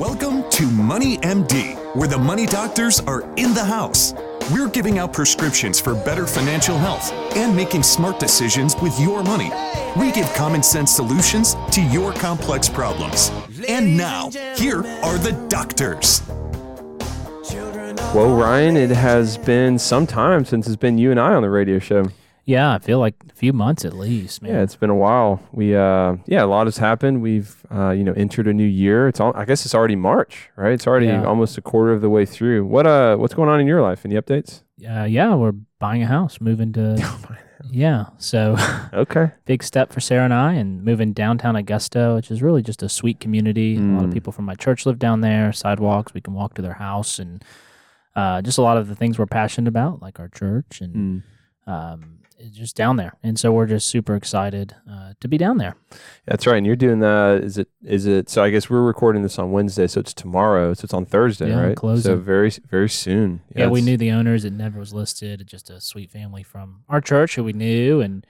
Welcome to Money MD, where the money doctors are in the house. We're giving out prescriptions for better financial health and making smart decisions with your money. We give common sense solutions to your complex problems. And now, here are the doctors. Well, Ryan, it has been some time since it's been you and I on the radio show. Yeah, I feel like a few months at least, man. Yeah, it's been a while. We, uh, yeah, a lot has happened. We've, uh, you know, entered a new year. It's all, I guess it's already March, right? It's already Yeah. almost a quarter of the way through. What, uh, what's going on in your life? Any updates? Uh, yeah, we're buying a house, moving to. yeah, so Okay. big step for Sarah and I, and moving downtown Augusta, which is really just a sweet community. A lot of Mm. people from my church live down there. Sidewalks, we can walk to their house, and uh, just a lot of the things we're passionate about, like our church, and Mm. um, just down there. And so we're just super excited uh, to be down there. That's right. And you're doing that. Is it? Is it? So I guess we're recording this on Wednesday, so it's tomorrow. So it's on Thursday, Yeah, right? So very, very soon. Yeah, we knew the owners. It never was listed. Just a sweet family from our church who we knew, and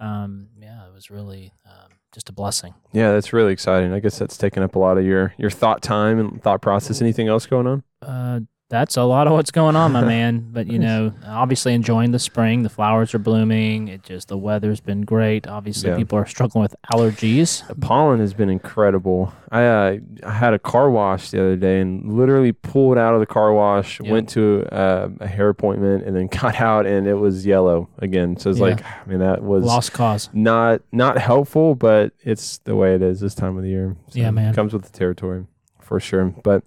um, yeah, it was really um, just a blessing. Yeah, that's really exciting. I guess that's taken up a lot of your your thought time and thought process. Anything else going on? Uh, that's a lot of what's going on, my man. But you know, obviously enjoying the spring. The flowers are blooming. It just the weather's been great. Obviously, Yeah. people are struggling with allergies. The pollen has been incredible. I, uh, I had a car wash the other day and literally pulled out of the car wash, Yeah. went to uh, a hair appointment, and then got out and it was yellow again. So it's Yeah. like, I mean, that was Lost cause. not not helpful, but it's the way it is this time of the year. So Yeah, man. it comes with the territory for sure. But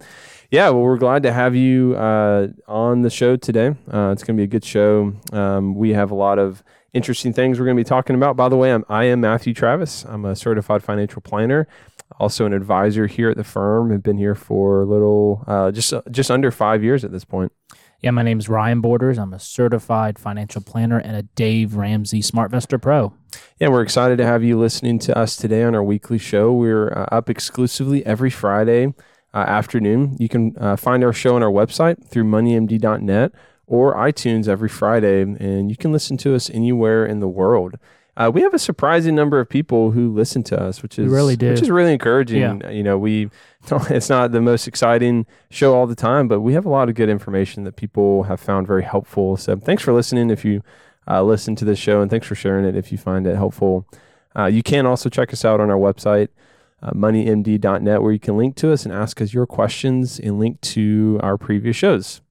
yeah, well, we're glad to have you uh, on the show today. Uh, it's going to be a good show. Um, we have a lot of interesting things we're going to be talking about. By the way, I'm, I am Matthew Travis. I'm a certified financial planner, also an advisor here at the firm. I've been here for a little, uh, just just under five years at this point. Yeah, my name's Ryan Borders. I'm a certified financial planner and a Dave Ramsey SmartVestor Pro. Yeah, we're excited to have you listening to us today on our weekly show. We're uh, up exclusively every Friday uh, afternoon. You can uh, find our show on our website through moneymd.net or iTunes every Friday, and you can listen to us anywhere in the world. Uh, we have a surprising number of people who listen to us, which is really do. which is really encouraging. You know, we it's not the most exciting show all the time, but we have a lot of good information that people have found very helpful. So thanks for listening. If you uh, listen to this show, and thanks for sharing it if you find it helpful. Uh, you can also check us out on our website, uh, moneymd.net, where you can link to us and ask us your questions and link to our previous shows.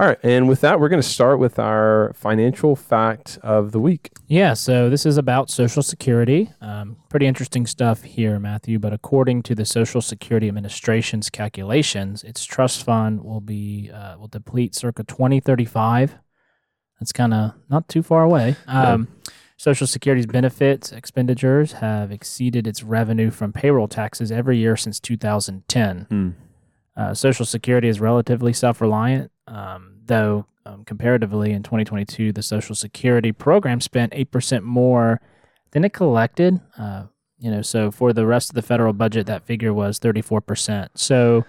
All right, and with that, we're going to start with our financial fact of the week. Yeah, so this is about Social Security. Um, pretty interesting stuff here, Matthew. But according to the Social Security Administration's calculations, its trust fund will be uh, will deplete circa 2035. That's kind of not too far away. Um, Social Security's benefits expenditures have exceeded its revenue from payroll taxes every year since 2010. Uh, Social Security is relatively self reliant, um, though, um, comparatively in 2022, the Social Security program spent 8% more than it collected. Uh, you know, so for the rest of the federal budget, that figure was 34%. So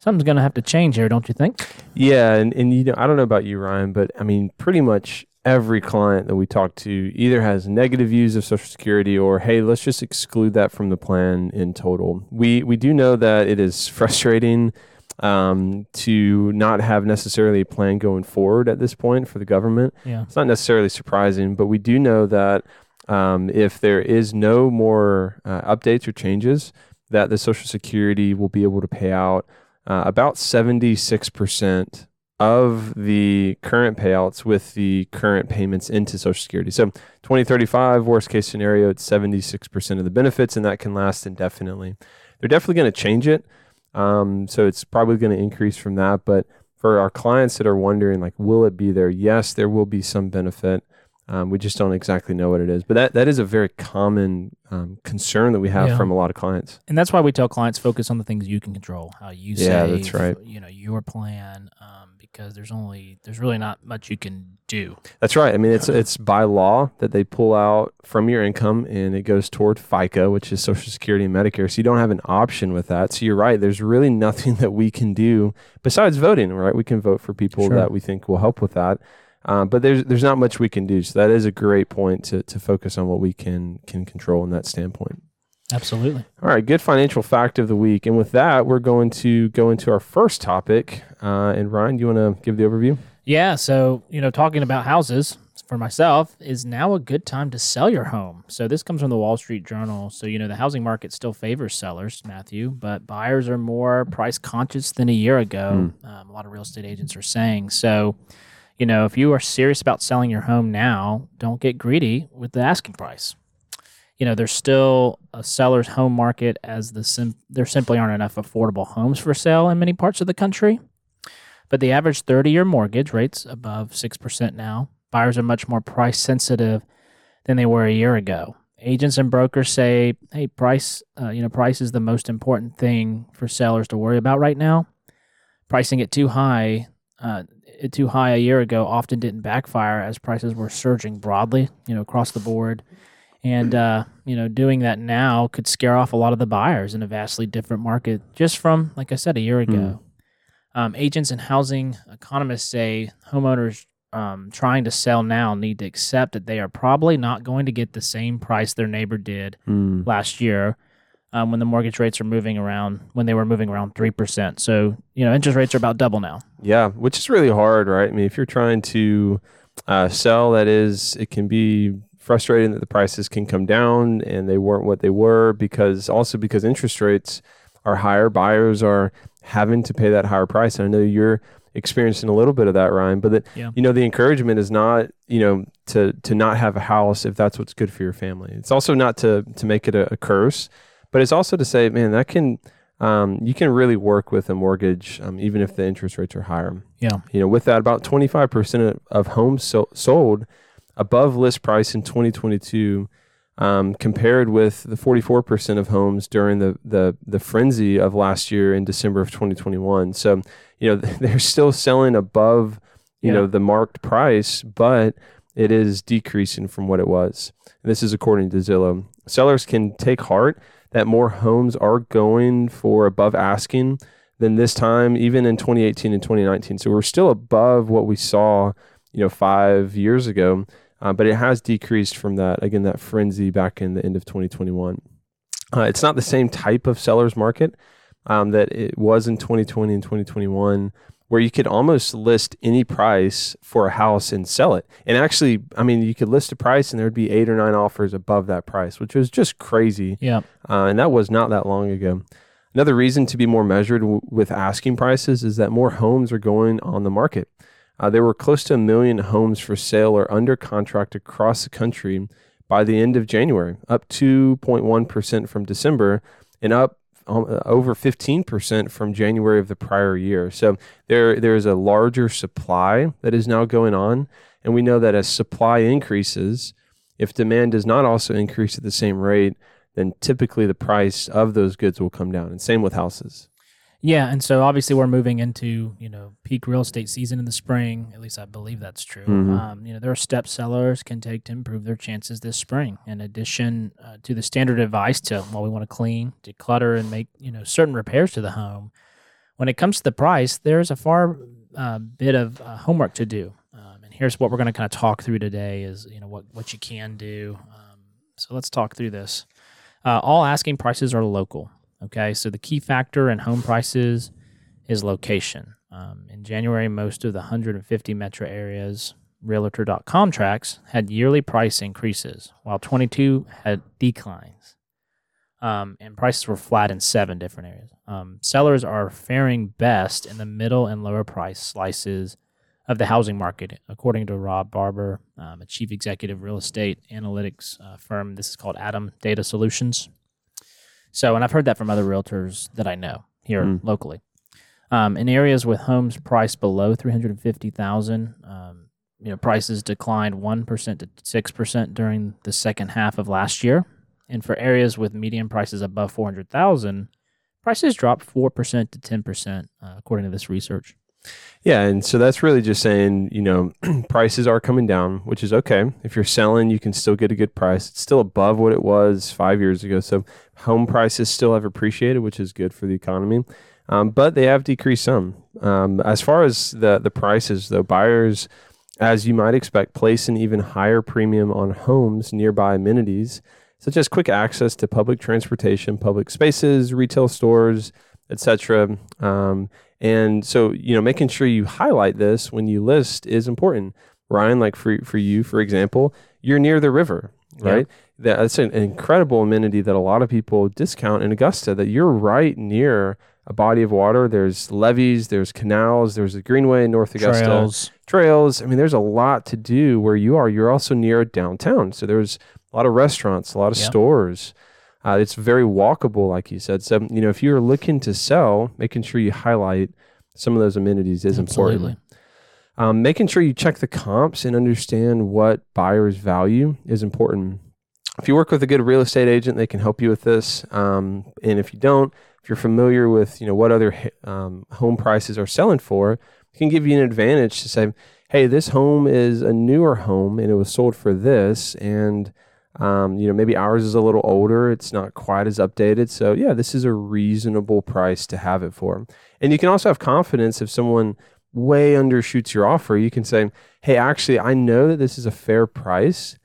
something's going to have to change here, don't you think? Yeah, and, and you know, I don't know about you, Ryan, but I mean, pretty much every client that we talk to either has negative views of Social Security or, hey, let's just exclude that from the plan in total. We we do know that it is frustrating um, to not have necessarily a plan going forward at this point for the government. Yeah. It's not necessarily surprising, but we do know that um, if there is no more uh, updates or changes, that the Social Security will be able to pay out uh, about 76% of the current payouts with the current payments into Social Security. So 2035, worst case scenario, it's 76% of the benefits, and that can last indefinitely. They're definitely going to change it. Um, so it's probably going to increase from that. But for our clients that are wondering, like, will it be there? Yes, there will be some benefit. Um, we just don't exactly know what it is. But that, that is a very common um, concern that we have Yeah. from a lot of clients. And that's why we tell clients focus on the things you can control, how you Yeah, save, that's right. you know, your plan, um, because there's only, there's really not much you can do. That's right. I mean, it's it's by law that they pull out from your income and it goes toward FICA, which is Social Security and Medicare. So you don't have an option with that. So you're right. There's really nothing that we can do besides voting. Right? We can vote for people Sure. that we think will help with that. Um, but there's there's not much we can do. So that is a great point to to focus on what we can can control in that standpoint. Absolutely. All right, good financial fact of the week. And with that, we're going to go into our first topic. Uh, and Ryan, do you want to give the overview? Yeah. So, you know, talking about houses for myself is now a good time to sell your home. So, this comes from the Wall Street Journal. So, you know, the housing market still favors sellers, Matthew, but buyers are more price conscious than a year ago. Um, a lot of real estate agents are saying. So, you know, if you are serious about selling your home now, don't get greedy with the asking price. You know, there's still a seller's home market as the sim- there simply aren't enough affordable homes for sale in many parts of the country. But the average 30 year mortgage rates above 6% now. Buyers are much more price sensitive than they were a year ago. Agents and brokers say, hey, price, uh, you know, price is the most important thing for sellers to worry about right now. Pricing it too high, uh, too high a year ago often didn't backfire as prices were surging broadly, you know, across the board. And, uh, you know, doing that now could scare off a lot of the buyers in a vastly different market just from, like I said, a year ago. Um, agents and housing economists say homeowners um, trying to sell now need to accept that they are probably not going to get the same price their neighbor did Mm. last year um, when the mortgage rates are moving around when they were moving around 3%. So, you know, interest rates are about double now. Yeah, which is really hard, right? I mean, if you're trying to uh, sell, that is, it can be frustrating that the prices can come down and they weren't what they were because also because interest rates are higher, buyers are having to pay that higher price. And I know you're experiencing a little bit of that, Ryan, but that, Yeah. you know, the encouragement is not, you know, to, to not have a house if that's what's good for your family. It's also not to, to make it a, a curse, but it's also to say, man, that can, um, you can really work with a mortgage, um, even if the interest rates are higher. Yeah. You know, with that, about 25% of, of homes so, sold above list price in 2022, um, compared with the 44% of homes during the, the, the frenzy of last year in December of 2021. So, you know, they're still selling above, you Yeah. know, the marked price, but it is decreasing from what it was. And this is according to Zillow. Sellers can take heart that more homes are going for above asking than this time, even in 2018 and 2019. So we're still above what we saw, you know, five years ago, uh, but it has decreased from that again that frenzy back in the end of 2021. Uh, it's not the same type of seller's market um, that it was in 2020 and 2021, where you could almost list any price for a house and sell it. And actually, I mean, you could list a price and there would be eight or nine offers above that price, which was just crazy. Yeah. Uh, and that was not that long ago. Another reason to be more measured w- with asking prices is that more homes are going on the market. Uh, there were close to a million homes for sale or under contract across the country by the end of January, up 2.1% from December and up um, uh, over 15% from January of the prior year. So there there is a larger supply that is now going on. And we know that as supply increases, if demand does not also increase at the same rate, then typically the price of those goods will come down. And same with houses. Yeah, and so obviously we're moving into you know peak real estate season in the spring. At least I believe that's true. Mhm. Um, you know there are steps sellers can take to improve their chances this spring. In addition uh, to the standard advice to well we want to clean, declutter, and make you know certain repairs to the home. When it comes to the price, there's a far uh, bit of uh, homework to do. Um, and here's what we're going to kind of talk through today: is you know what what you can do. Um, so let's talk through this. Uh, all asking prices are local. Okay, so the key factor in home prices is location. Um, in January, most of the 150 metro areas Realtor.com tracks had yearly price increases, while 22 had declines. Um, and prices were flat in seven different areas. Um, sellers are faring best in the middle and lower price slices of the housing market, according to Rob Barber, um, a chief executive real estate analytics uh, firm. This is called ATTOM Data Solutions. So, and I've heard that from other realtors that I know here Mm. locally. Um, in areas with homes priced below three hundred fifty thousand, um, you know, prices declined one percent to six percent during the second half of last year. And for areas with median prices above four hundred thousand, prices dropped four percent to ten percent, uh, according to this research. Yeah, and so that's really just saying, you know, prices are coming down, which is okay. If you're selling, you can still get a good price. It's still above what it was five years ago. So home prices still have appreciated, which is good for the economy. Um, but they have decreased some. Um, as far as the the prices, though, buyers, as you might expect, place an even higher premium on homes nearby amenities, such as quick access to public transportation, public spaces, retail stores, etc. Um, and so, you know, making sure you highlight this when you list is important. Ryan, like for for you, for example, you're near the river, right? Yeah. That's an incredible amenity that a lot of people discount in Augusta. That you're right near a body of water. There's levees, there's canals, there's a greenway in North Augusta, Trails. trails. I mean, there's a lot to do where you are. You're also near downtown, so there's a lot of restaurants, a lot of Yeah. stores. Uh, it's very walkable, like you said. So, you know, if you're looking to sell, making sure you highlight some of those amenities is Absolutely. important. Um, making sure you check the comps and understand what buyers value is important. If you work with a good real estate agent, they can help you with this. Um, and if you don't, if you're familiar with you know what other um, home prices are selling for, it can give you an advantage to say, hey, this home is a newer home and it was sold for this, and um, you know maybe ours is a little older, it's not quite as updated. So yeah, this is a reasonable price to have it for. And you can also have confidence if someone way undershoots your offer, you can say, hey, actually, I know that this is a fair price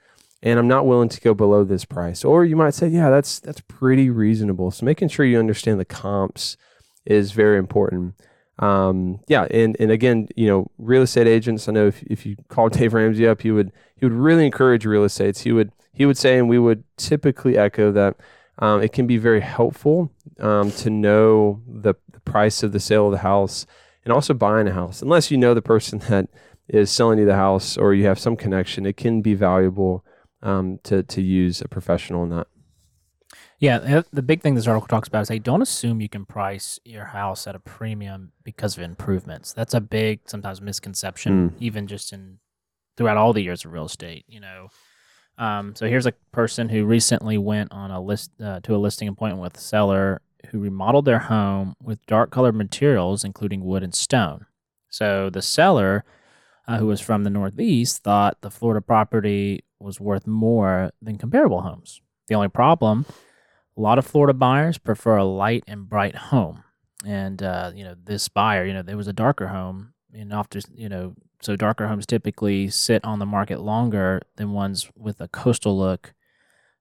and I'm not willing to go below this price. Or you might say, yeah, that's that's pretty reasonable. So making sure you understand the comps is very important. Um, yeah, and and again, you know, real estate agents. I know if, if you call Dave Ramsey up, he would he would really encourage real estates. He would he would say, and we would typically echo that um, it can be very helpful um, to know the, the price of the sale of the house and also buying a house. Unless you know the person that is selling you the house or you have some connection, it can be valuable um, to to use a professional in that. Yeah, the- the big thing this article talks about is they don't assume you can price your house at a premium because of improvements. That's a big sometimes misconception, even just in throughout all the years of real estate. You know, um, so here's a person who recently went on a list uh, to a listing appointment with a seller who remodeled their home with dark colored materials, including wood and stone. So the seller, uh, who was from the Northeast, thought the Florida property was worth more than comparable homes. The only problem a lot of Florida buyers prefer a light and bright home. And, uh, you know, this buyer, you know, there was a darker home and often, you know, so darker homes typically sit on the market longer than ones with a coastal look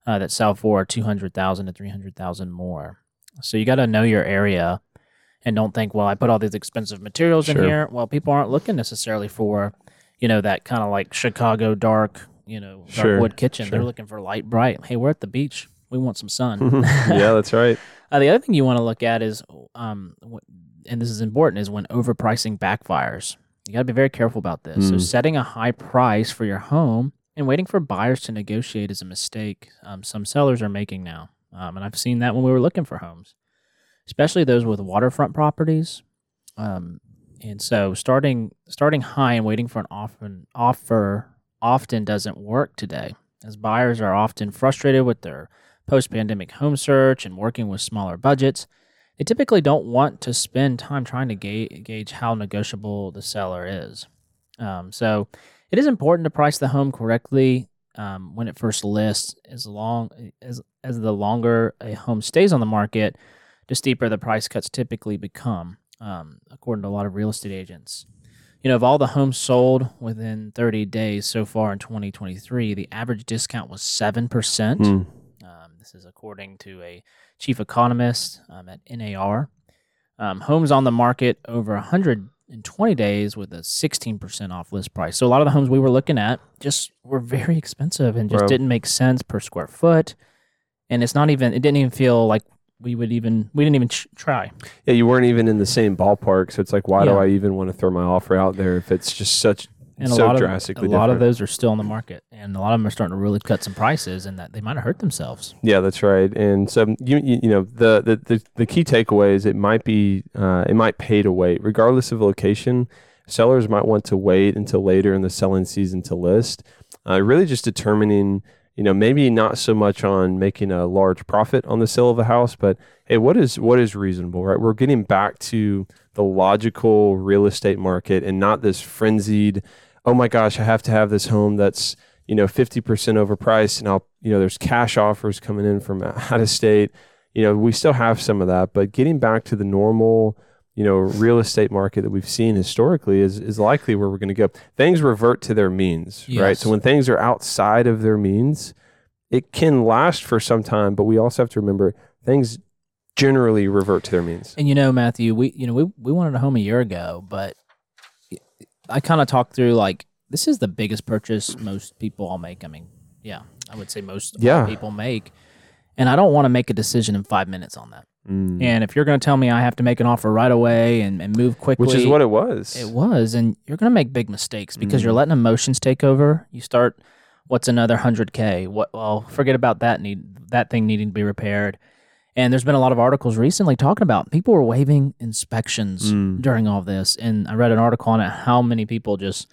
uh, that sell for 200,000 to 300,000 more. So you got to know your area and don't think, well, I put all these expensive materials in here. Well, people aren't looking necessarily for, you know, that kind of like Chicago dark, you know, dark Sure, wood kitchen. They're looking for light, bright. Hey, we're at the beach. We want some sun. yeah, that's right. Uh, the other thing you want to look at is, um, and this is important, is when overpricing backfires. You got to be very careful about this. So, Mm. setting a high price for your home and waiting for buyers to negotiate is a mistake um, some sellers are making now. Um, and I've seen that when we were looking for homes, especially those with waterfront properties. Um, and so, starting starting high and waiting for an often offer often doesn't work today, as buyers are often frustrated with their post pandemic home search and working with smaller budgets, they typically don't want to spend time trying to ga- gauge how negotiable the seller is. Um, so it is important to price the home correctly um, when it first lists. As long as as the longer a home stays on the market, the steeper the price cuts typically become, um, according to a lot of real estate agents. You know, of all the homes sold within 30 days so far in 2023, the average discount was 7%. Mm. This is according to a chief economist um, at NAR. Um, homes on the market over 120 days with a 16% off list price. So a lot of the homes we were looking at just were very expensive and just Wow. didn't make sense per square foot. And it's not even, it didn't even feel like we would even, we didn't even try. Yeah, you weren't even in the same ballpark, so it's like, why do I even want to throw my offer out there if it's just such And so a lot of drastically a lot of those are still on the market, and a lot of them are starting to really cut some prices, and that they might have hurt themselves. Yeah, that's right. And so you you, you know the, the the the key takeaway is it might be uh, it might pay to wait regardless of location. Sellers might want to wait until later in the selling season to list. Uh, really, just determining you know maybe not so much on making a large profit on the sale of a house, but hey, what is what is reasonable, right? We're getting back to the logical real estate market and not this frenzied. Oh my gosh, I have to have this home that's you know 50% overpriced and I'll you know there's cash offers coming in from out of state. You know we still have some of that but getting back to the normal you know real estate market that we've seen historically is is likely where we're going to go. Things revert to their means right? So when things are outside of their means it can last for some time, but we also have to remember things generally revert to their means. And you know, Matthew, we you know we we wanted a home a year ago, but I kind of talked through like this is the biggest purchase most people all make. I mean, yeah, I would say most Yeah. people make, and I don't want to make a decision in five minutes on that. Mm. And if you're going to tell me I have to make an offer right away and, and move quickly, Which is what it was. It was, and you're going to make big mistakes because Mm. you're letting emotions take over. You start, what's another hundred k? What? Well, forget about that need that thing needing to be repaired. And there's been a lot of articles recently talking about people were waiving inspections Mm. during all this, and I read an article on it. How many people just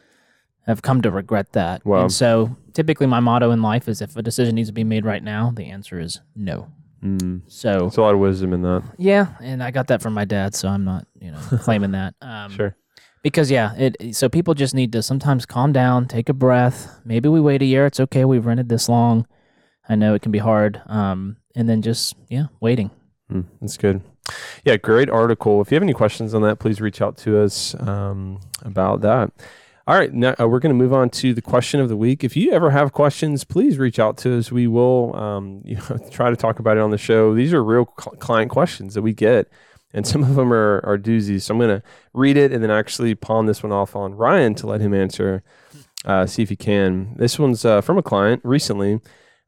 have come to regret that? Wow. And so, typically, my motto in life is: if a decision needs to be made right now, the answer is no. Mm. So There's a lot of wisdom in that. yeah, and I got that from my dad, so I'm not, you know, claiming that. Um, Sure. because yeah, it so people just need to sometimes calm down, take a breath. Maybe we wait a year. It's okay. We've rented this long. I know it can be hard. Um, and then just yeah, waiting. Mm, that's good. Yeah, great article. If you have any questions on that, please reach out to us um, about that. All right, now uh, we're going to move on to the question of the week. If you ever have questions, please reach out to us. We will, um, you know, try to talk about it on the show. These are real cl- client questions that we get, and some of them are, are doozies. So I'm going to read it and then actually pawn this one off on Ryan to let him answer. Uh, see if he can. This one's uh, from a client recently.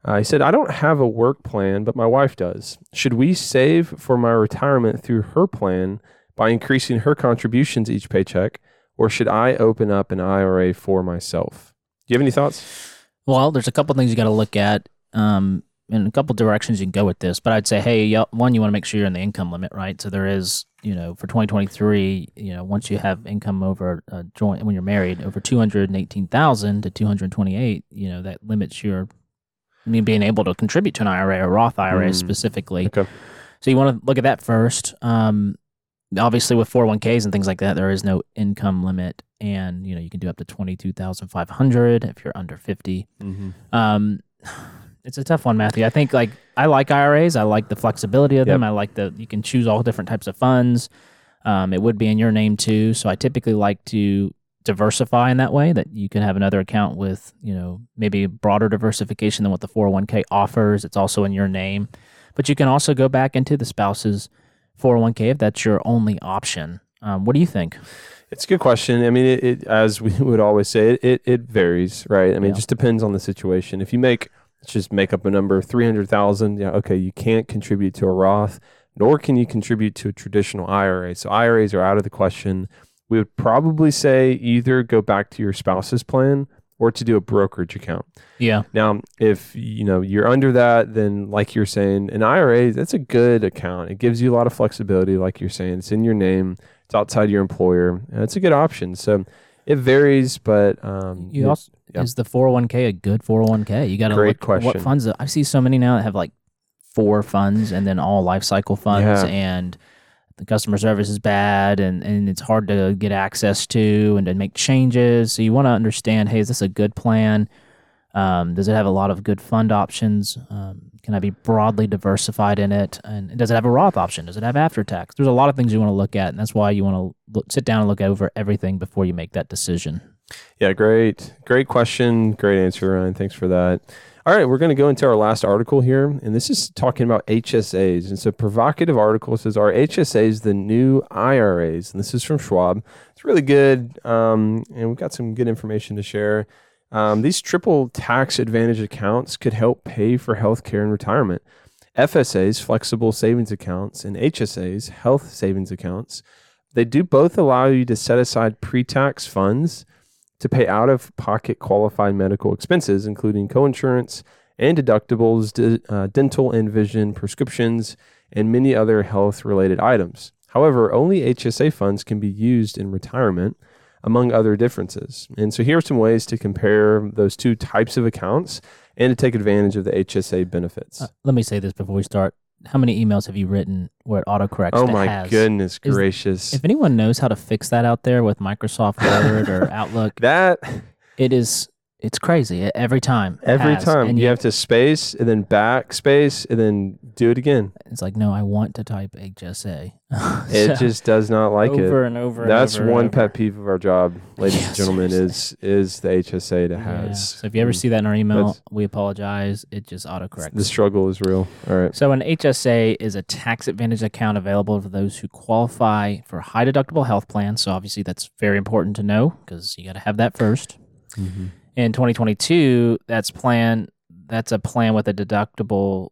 Uh, he said, I don't have a work plan, but my wife does. Should we save for my retirement through her plan by increasing her contributions each paycheck, or should I open up an IRA for myself? Do you have any thoughts? Well, there's a couple things you got to look at. Um, a couple directions you can go with this, but I'd say, hey, one, you want to make sure you're in the income limit, right? So there is, you know, for 2023, you know, once you have income over a joint when you're married over 218,000 to 228, you know, that limits your Mean, being able to contribute to an IRA or Roth IRA Mm. specifically. Okay. So you want to look at that first. Um, obviously, with 401ks and things like that, there is no income limit, and you know you can do up to 22,500 if you're under 50. Mm-hmm. Um, it's a tough one, Matthew. I think like I like IRAs. I like the flexibility of them. I like the you can choose all different types of funds. Um, it would be in your name too. So I typically like to diversify in that way that you can have another account with you know maybe broader diversification than what the 401k offers. It's also in your name, but you can also go back into the spouse's 401k if that's your only option. Um, what do you think? It's a good question. I mean, it, it as we would always say, it, it, it varies, right? I mean, Yeah. it just depends on the situation. If you make, let's just make up a number, 300,000, yeah, okay, you can't contribute to a Roth, nor can you contribute to a traditional IRA. So IRAs are out of the question. We would probably say either go back to your spouse's plan or to do a brokerage account. Yeah, Now, if you know you're under that, then like you're saying, an IRA that's a good account. It gives you a lot of flexibility, like you're saying. It's in your name. It's outside your employer. And it's a good option. So it varies, but um, You also yeah. is the 401k a good 401k? You got to Great look at what funds. I see so many now that have like four funds and then all life cycle funds Yeah. and the customer service is bad and, and it's hard to get access to and to make changes. So you want to understand, hey, is this a good plan? Um, does it have a lot of good fund options? Um, can I be broadly diversified in it? And does it have a Roth option? Does it have after tax? There's a lot of things you want to look at, and that's why you want to look, sit down and look over everything before you make that decision. Yeah, great. Great question. Great answer, Ryan. Thanks for that. All right, we're going to go into our last article here, and this is talking about HSAs. It's a provocative article. Says, Are HSAs the new IRAs? And this is from Schwab. It's really good, um, and we've got some good information to share. Um, these triple tax advantage accounts could help pay for health care and retirement. FSAs, flexible savings accounts, and HSAs, health savings accounts, they do both allow you to set aside pre tax funds to pay out of pocket qualified medical expenses, including coinsurance and deductibles, uh, dental and vision, prescriptions, and many other health related items. However, only HSA funds can be used in retirement, among other differences. And so, here are some ways to compare those two types of accounts and to take advantage of the HSA benefits. Uh, let me say this before we start. How many emails have you written where it autocorrects? oh my has? goodness Is- gracious. If anyone knows how to fix that out there with Microsoft Word or Outlook, that it is It's crazy every time. Every has. time and you have to space and then backspace and then do it again. It's like no, I want to type HSA. It just does not like it. over and over. and That's over and one over. pet peeve of our job, ladies Yeah, and gentlemen, is is the HSA to Yeah. has. So if you ever Mm. see that in our email, That's- we apologize. It just autocorrects. the struggle is real. All right. So, an HSA is a tax advantage account available for those who qualify for high deductible health plans. So, obviously, that's very important to know because you got to have that 1st In 2022, that's plan that's a plan with a deductible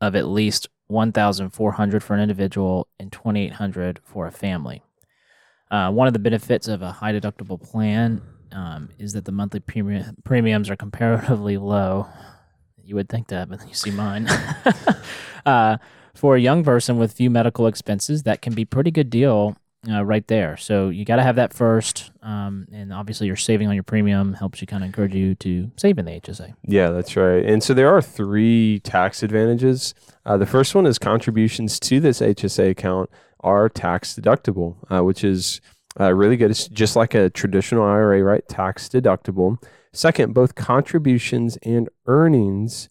of at least 1,400 for an individual and 2,800 for a family. Uh, one of the benefits of a high deductible plan um, is that the monthly premium, premiums are comparatively low. You would think that, but you see mine. uh, for a young person with few medical expenses, that can be pretty good deal uh, right there. So you got to have that first, um, and obviously your saving on your premium helps you kind of encourage you to save in the HSA. Yeah, that's right. And so there are three tax advantages. Uh, the first one is contributions to this HSA account are tax deductible, uh, which is uh, really good. It's just like a traditional IRA, right? Tax deductible. Second, both contributions and earnings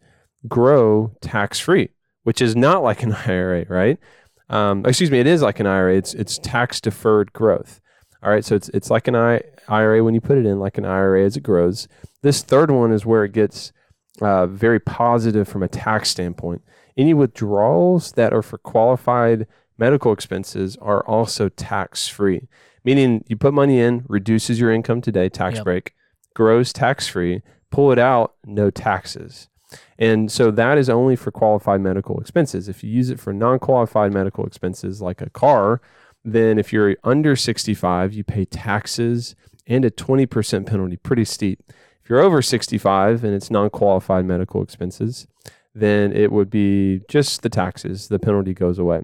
grow tax free, which is not like an IRA, right? Um, excuse me, it is like an IRA. It's it's tax deferred growth. All right, so it's it's like an I, IRA when you put it in, like an IRA as it grows. This third one is where it gets uh, very positive from a tax standpoint. Any withdrawals that are for qualified medical expenses are also tax free, meaning you put money in, reduces your income today, tax Yep. break, grows tax free, pull it out, no taxes. And so that is only for qualified medical expenses. If you use it for non qualified medical expenses like a car, then if you're under 65, you pay taxes and a 20% penalty, pretty steep. If you're over 65 and it's non qualified medical expenses, then it would be just the taxes. The penalty goes away.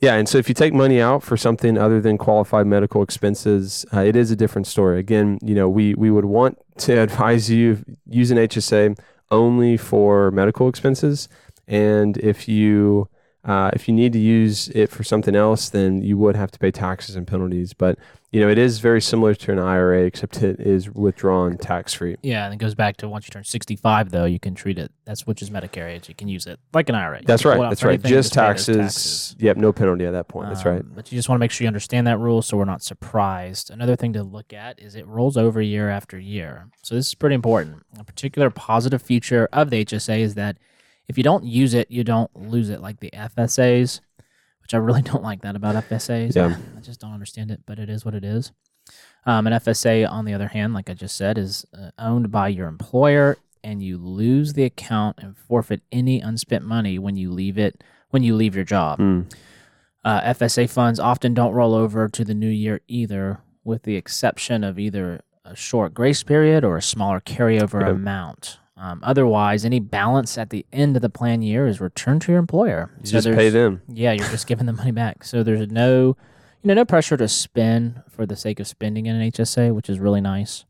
Yeah, and so if you take money out for something other than qualified medical expenses, uh, it is a different story. Again, you know, we we would want to advise you use an HSA only for medical expenses, and if you uh, if you need to use it for something else, then you would have to pay taxes and penalties. But you know, it is very similar to an IRA, except it is withdrawn tax free. Yeah, and it goes back to once you turn 65, though, you can treat it, that's which is Medicare age. You can use it like an IRA. You That's right. pull it out That's right. Just those taxes. Yep, no penalty at that point. That's right. Um, But you just want to make sure you understand that rule so we're not surprised. Another thing to look at is it rolls over year after year. So this is pretty important. A particular positive feature of the HSA is that if you don't use it, you don't lose it like the FSAs, which I really don't like that about FSAs. Yeah. I just don't understand it, but it is what it is. Um, an FSA, on the other hand, like I just said, is uh, owned by your employer, and you lose the account and forfeit any unspent money when you leave it when you leave your job. Mm. Uh, FSA funds often don't roll over to the new year either, with the exception of either a short grace period or a smaller carryover Yeah. amount. Um, otherwise, any balance at the end of the plan year is returned to your employer. You just pay them. Yeah, you're just giving the money back. So there's no, you know, no pressure to spend for the sake of spending in an HSA, which is really nice.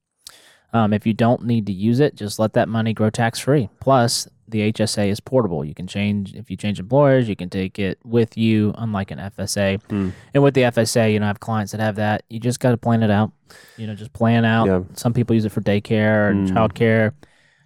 Um, if you don't need to use it, just let that money grow tax free. Plus, the HSA is portable. You can change if you change employers, you can take it with you, unlike an FSA. Mm. And with the FSA, you know, I have clients that have that. You just got to plan it out. You know, just plan out. Yeah. Some people use it for daycare and Mm. childcare.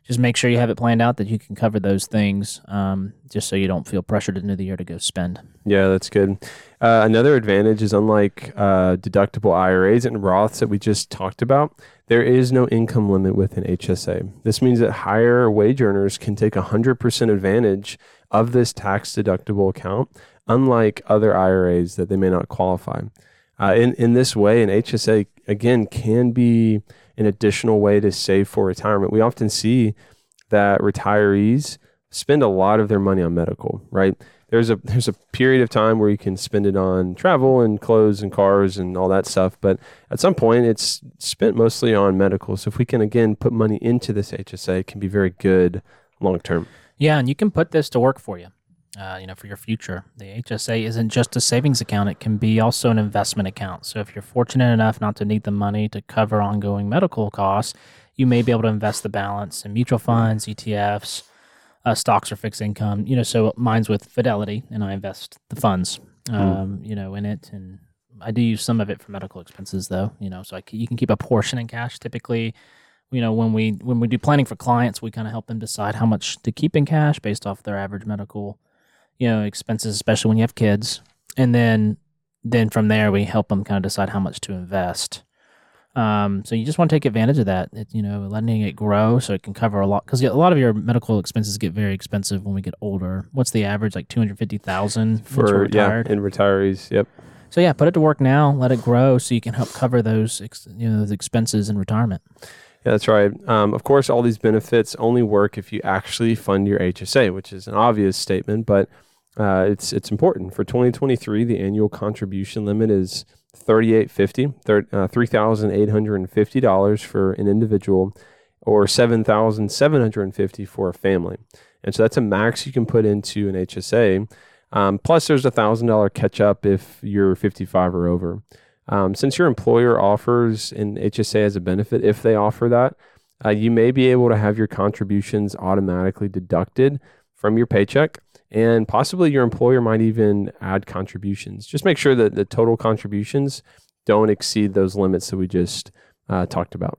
Just make sure you have it planned out that you can cover those things, um, just so you don't feel pressured into the year to go spend. Yeah, that's good. Uh, another advantage is unlike uh, deductible IRAs and Roths that we just talked about, there is no income limit with an HSA. This means that higher wage earners can take 100% advantage of this tax deductible account, unlike other IRAs that they may not qualify. Uh, in, in this way, an HSA, again, can be an additional way to save for retirement. We often see that retirees spend a lot of their money on medical, right? There's a there's a period of time where you can spend it on travel and clothes and cars and all that stuff, but at some point it's spent mostly on medical. So if we can again put money into this HSA, it can be very good long term. Yeah, and you can put this to work for you. Uh, you know, for your future. The HSA isn't just a savings account; it can be also an investment account. So, if you're fortunate enough not to need the money to cover ongoing medical costs, you may be able to invest the balance in mutual funds, ETFs, uh, stocks, or fixed income. You know, so mine's with Fidelity, and I invest the funds. Um, You know, in it, and I do use some of it for medical expenses, though. You know, so I c you can keep a portion in cash typically. you know when we when we do planning for clients, we kind of help them decide how much to keep in cash based off their average medical, you know, expenses, especially when you have kids, and then then from there we help them kind of decide how much to invest. Um, so you just want to take advantage of that, it, you know, letting it grow so it can cover a lot because a lot of your medical expenses get very expensive when we get older. What's the average? Like two hundred fifty thousand for yeah, in retirees. Yep. So yeah, put it to work now. Let it grow so you can help cover those ex- you know those expenses in retirement. Yeah, that's right. Um, of course, all these benefits only work if you actually fund your HSA, which is an obvious statement, but uh, it's it's important. For 2023, the annual contribution limit is 3850, uh, $3,850 for an individual, or 7750 for a family. And so that's a max you can put into an HSA. Um, plus, there's a thousand dollar catch up if you're 55 or over. Um, since your employer offers an HSA as a benefit, if they offer that, uh, you may be able to have your contributions automatically deducted from your paycheck, and possibly your employer might even add contributions. Just make sure that the total contributions don't exceed those limits that we just uh, talked about.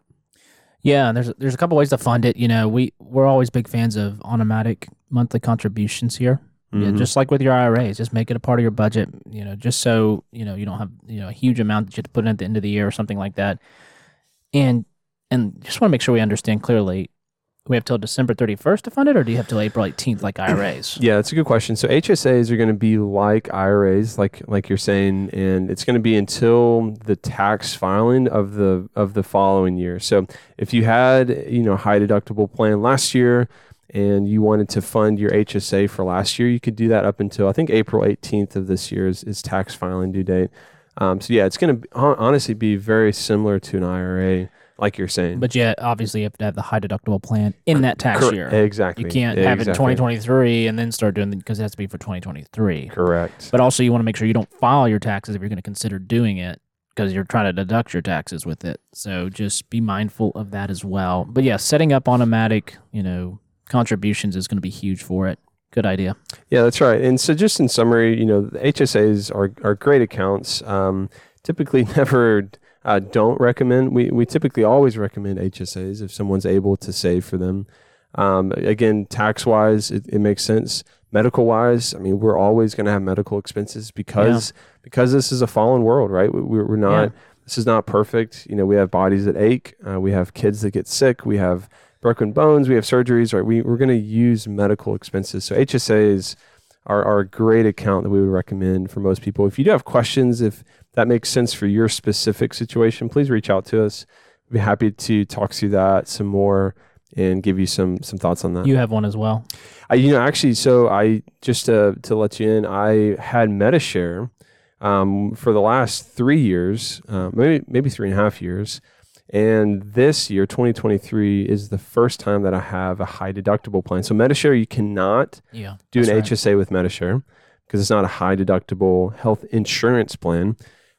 Yeah, there's there's a couple ways to fund it. You know, we we're always big fans of automatic monthly contributions here. Mm-hmm. Yeah, just like with your IRAs, just make it a part of your budget. You know, just so you know you don't have you know a huge amount that you have to put in at the end of the year or something like that. And and just want to make sure we understand clearly. We have till December 31st to fund it, or do you have till April 18th, like IRAs? yeah, that's a good question. So HSAs are going to be like IRAs, like like you're saying, and it's going to be until the tax filing of the of the following year. So if you had you know high deductible plan last year, and you wanted to fund your HSA for last year, you could do that up until I think April 18th of this year is, is tax filing due date. Um, so yeah, it's going to honestly be very similar to an IRA, like you're saying. But yet, obviously, you have to have the high deductible plan in that tax Cor- year. Exactly. You can't exactly. have it in 2023 and then start doing it because it has to be for 2023. Correct. But also, you want to make sure you don't file your taxes if you're going to consider doing it because you're trying to deduct your taxes with it. So just be mindful of that as well. But yeah, setting up automatic, you know, contributions is going to be huge for it. Good idea. Yeah, that's right. And so, just in summary, you know, the HSAs are, are great accounts. Um, typically, never uh, don't recommend. We, we typically always recommend HSAs if someone's able to save for them. Um, again, tax wise, it, it, makes sense. Medical wise, I mean, we're always going to have medical expenses because yeah. because this is a fallen world, right? We, we're not. Yeah. This is not perfect. You know, we have bodies that ache. Uh, we have kids that get sick. We have broken bones, we have surgeries, right? We, we're going to use medical expenses. So HSAs are, are a great account that we would recommend for most people. If you do have questions, if that makes sense for your specific situation, please reach out to us. We'd be happy to talk through that some more and give you some some thoughts on that. You have one as well. I, you know, actually, so I just to to let you in, I had Medi-Share um, for the last three years, uh, maybe maybe three and a half years. And this year, 2023, is the first time that I have a high deductible plan. So Medi-Share, you cannot yeah, do an right. HSA with Medi-Share because it's not a high deductible health insurance plan.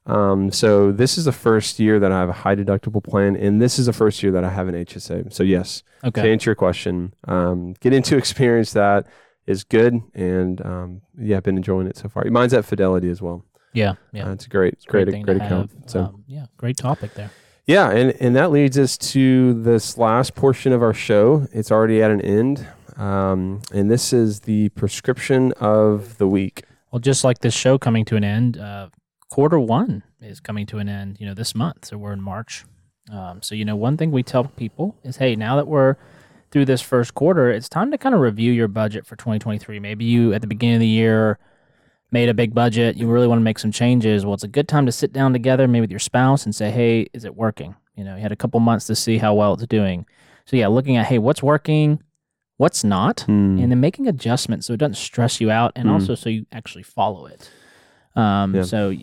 Um, so this is the first year that I have a high deductible plan, and this is the first year that I have an HSA. So yes, okay. to answer your question, um, getting to experience that is good, and um, yeah, I've been enjoying it so far. Mine's at Fidelity as well. Yeah, yeah, uh, it's a great, it's great, great, great account. Have. So um, yeah, great topic there. Yeah, and, and that leads us to this last portion of our show. It's already at an end. Um, and this is the prescription of the week. Well, just like this show coming to an end, uh, quarter one is coming to an end, you know, this month. So we're in March. Um, so, you know, one thing we tell people is hey, now that we're through this first quarter, it's time to kind of review your budget for 2023. Maybe you, at the beginning of the year, made a big budget, you really want to make some changes, well, it's a good time to sit down together, maybe with your spouse, and say, hey, is it working? You know, you had a couple months to see how well it's doing. So, yeah, looking at, hey, what's working, what's not, mm. and then making adjustments so it doesn't stress you out and mm. also so you actually follow it. Um, yeah. So,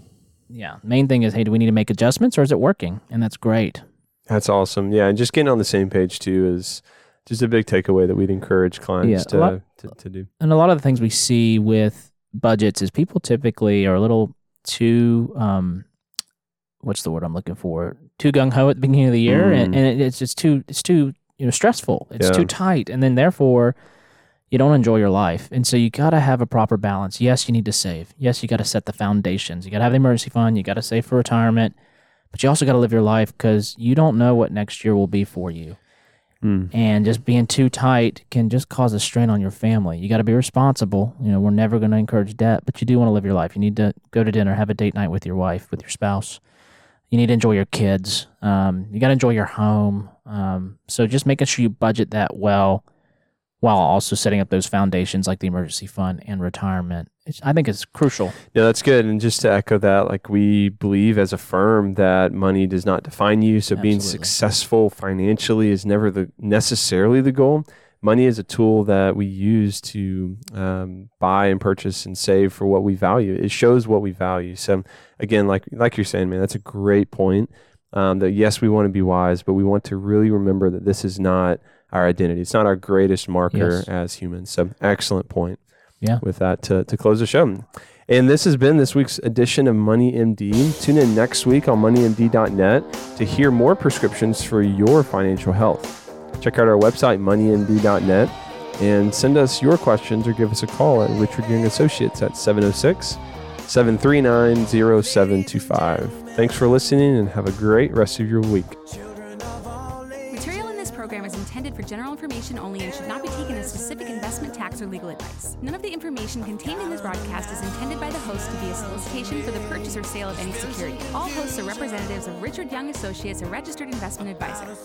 yeah, main thing is, hey, do we need to make adjustments or is it working? And that's great. That's awesome. Yeah, and just getting on the same page too is just a big takeaway that we'd encourage clients yeah, to, lot, to, to do. And a lot of the things we see with budgets is people typically are a little too um, what's the word I'm looking for? Too gung ho at the beginning of the year, mm. and, and it's just too it's too you know stressful. It's yeah. too tight, and then therefore you don't enjoy your life. And so you got to have a proper balance. Yes, you need to save. Yes, you got to set the foundations. You got to have the emergency fund. You got to save for retirement, but you also got to live your life because you don't know what next year will be for you. Mm. and just being too tight can just cause a strain on your family. You got to be responsible. You know, we're never going to encourage debt, but you do want to live your life. You need to go to dinner, have a date night with your wife, with your spouse. You need to enjoy your kids. Um, you got to enjoy your home. Um, so just making sure you budget that well while also setting up those foundations like the emergency fund and retirement. It's, I think it's crucial. Yeah, that's good. And just to echo that, like we believe as a firm that money does not define you. So being successful financially is never the necessarily the goal. Money is a tool that we use to um, buy and purchase and save for what we value. It shows what we value. So again, like like you're saying, man, that's a great point. Um, that yes, we want to be wise, but we want to really remember that this is not our identity. It's not our greatest marker Yes. as humans. So excellent point Yeah. with that to, to close the show. And this has been this week's edition of Money MD. Tune in next week on moneymd.net to hear more prescriptions for your financial health. Check out our website, moneymd.net, and send us your questions or give us a call at Richard Young Associates at 706 739 0725. Thanks for listening and have a great rest of your week. Intended for general information only and should not be taken as specific investment, tax, or legal advice. None of the information contained in this broadcast is intended by the host to be a solicitation for the purchase or sale of any security. All hosts are representatives of Richard Young Associates, a registered investment advisor.